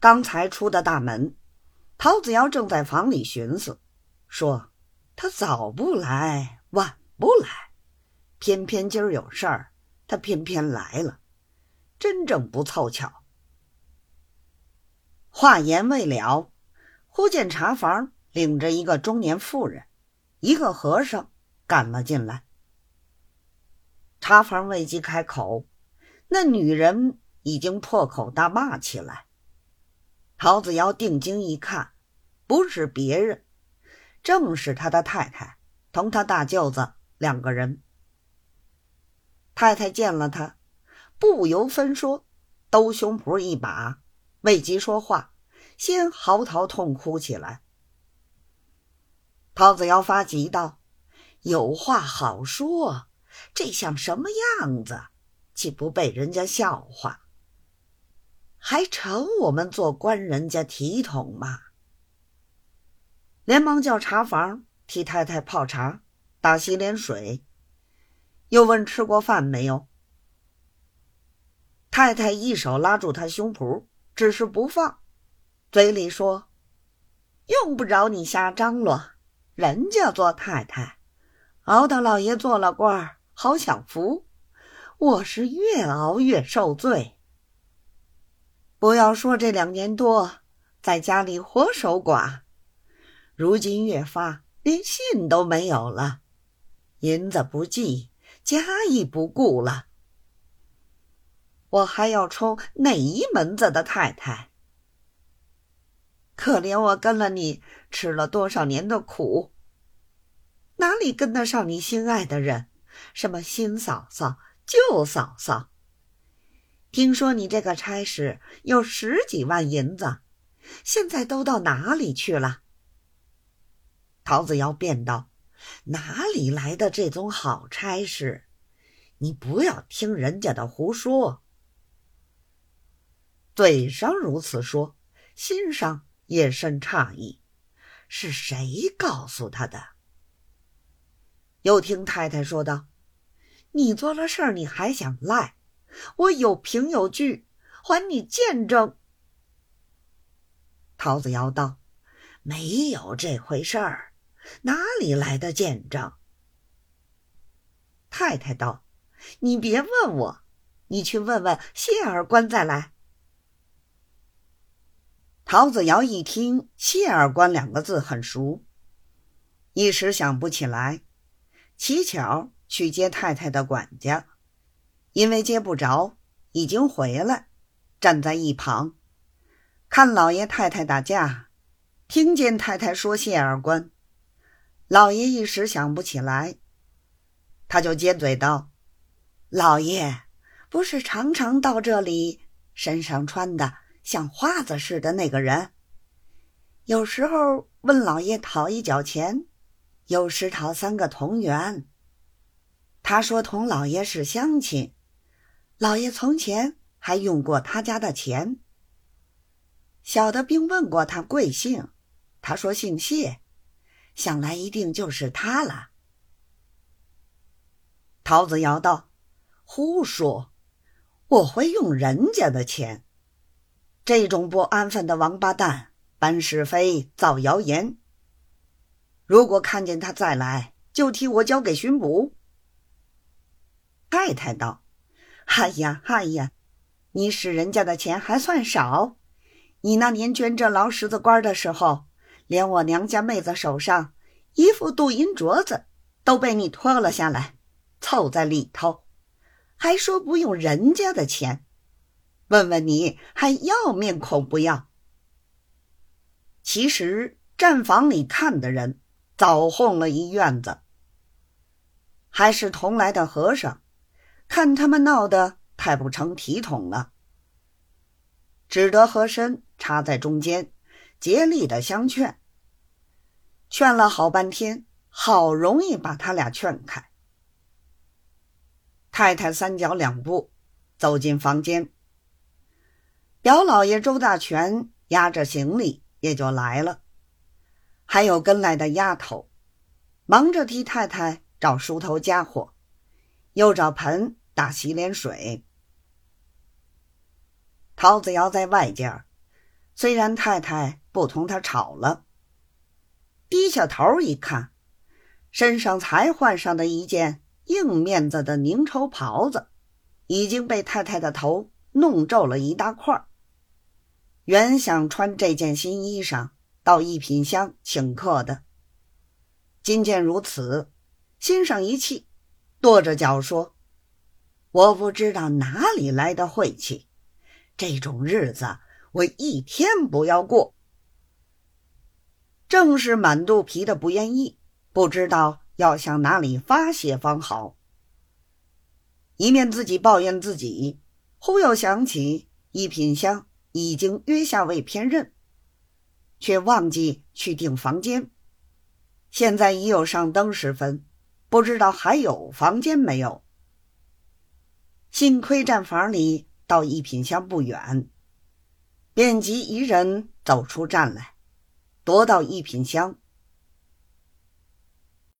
刚才出的大门，陶子尧正在房里寻思，说：“他早不来，晚不来，偏偏今儿有事儿，他偏偏来了，真正不凑巧。”话言未了，忽见茶房领着一个中年妇人，一个和尚赶了进来。茶房未及开口，那女人已经破口大骂起来。陶子尧定睛一看，不是别人，正是他的太太同他大舅子两个人。太太见了他，不由分说，兜胸脯一把，未及说话，先嚎啕痛哭起来。陶子尧发急道：“有话好说，这像什么样子？岂不被人家笑话？”还成我们做官人家体统吗？连忙叫茶房替太太泡茶、打洗脸水，又问吃过饭没有。太太一手拉住他胸脯，只是不放，嘴里说：“用不着你瞎张罗，人家做太太，熬到老爷做了官好享福，我是越熬越受罪。”不要说这两年多在家里活守寡，如今越发连信都没有了，银子不寄，家亦不顾了。我还要抽哪一门子的太太？可怜我跟了你吃了多少年的苦，哪里跟得上你心爱的人？什么新嫂嫂、旧嫂嫂？听说你这个差事有十几万银子，现在都到哪里去了？陶子尧便道：“哪里来的这种好差事？你不要听人家的胡说。嘴上如此说，心上也甚诧异，是谁告诉他的？”又听太太说道：“你做了事儿，你还想赖？”我有凭有据，还你见证。陶子尧道：“没有这回事儿，哪里来的见证？”太太道：“你别问我，你去问问谢二官再来。”陶子尧一听“谢二官”两个字很熟，一时想不起来，乞巧去接太太的管家。因为接不着，已经回来，站在一旁，看老爷太太打架，听见太太说谢二官，老爷一时想不起来，他就接嘴道：“老爷不是常常到这里，身上穿的像花子似的那个人，有时候问老爷讨一角钱，有时讨三个铜元。他说同老爷是乡亲。”老爷从前还用过他家的钱。小的并问过他贵姓，他说姓谢，想来一定就是他了。陶子尧道：“胡说！我会用人家的钱。这种不安分的王八蛋，搬是非、造谣言。如果看见他再来，就替我交给巡捕。”太太道。哎呀，哎呀，你使人家的钱还算少。你那年捐这劳什子官的时候，连我娘家妹子手上一副镀银镯子都被你脱了下来，凑在里头，还说不用人家的钱。问问你还要面孔不要？其实站房里看的人早哄了一院子，还是同来的和尚。看他们闹得太不成体统了，只得和珅插在中间，竭力的相劝。劝了好半天，好容易把他俩劝开。太太三脚两步走进房间，表老爷周大全押着行李也就来了，还有跟来的丫头，忙着替太太找梳头家伙。又找盆打洗脸水。陶子尧在外间虽然太太不同他吵了，低下头一看，身上才换上的一件硬面子的凝绸袍子，已经被太太的头弄皱了一大块。原想穿这件新衣裳到一品香请客的，今见如此，心上一气，跺着脚说：“我不知道哪里来的晦气，这种日子。”我一天不要过，正是满肚皮的不愿意，不知道要向哪里发泄方好。一面自己抱怨自己，忽又想起一品香已经约下位偏任，却忘记去订房间。现在已有上灯时分，不知道还有房间没有。幸亏站房里到一品香不远。便即一人走出站来，踱到一品香，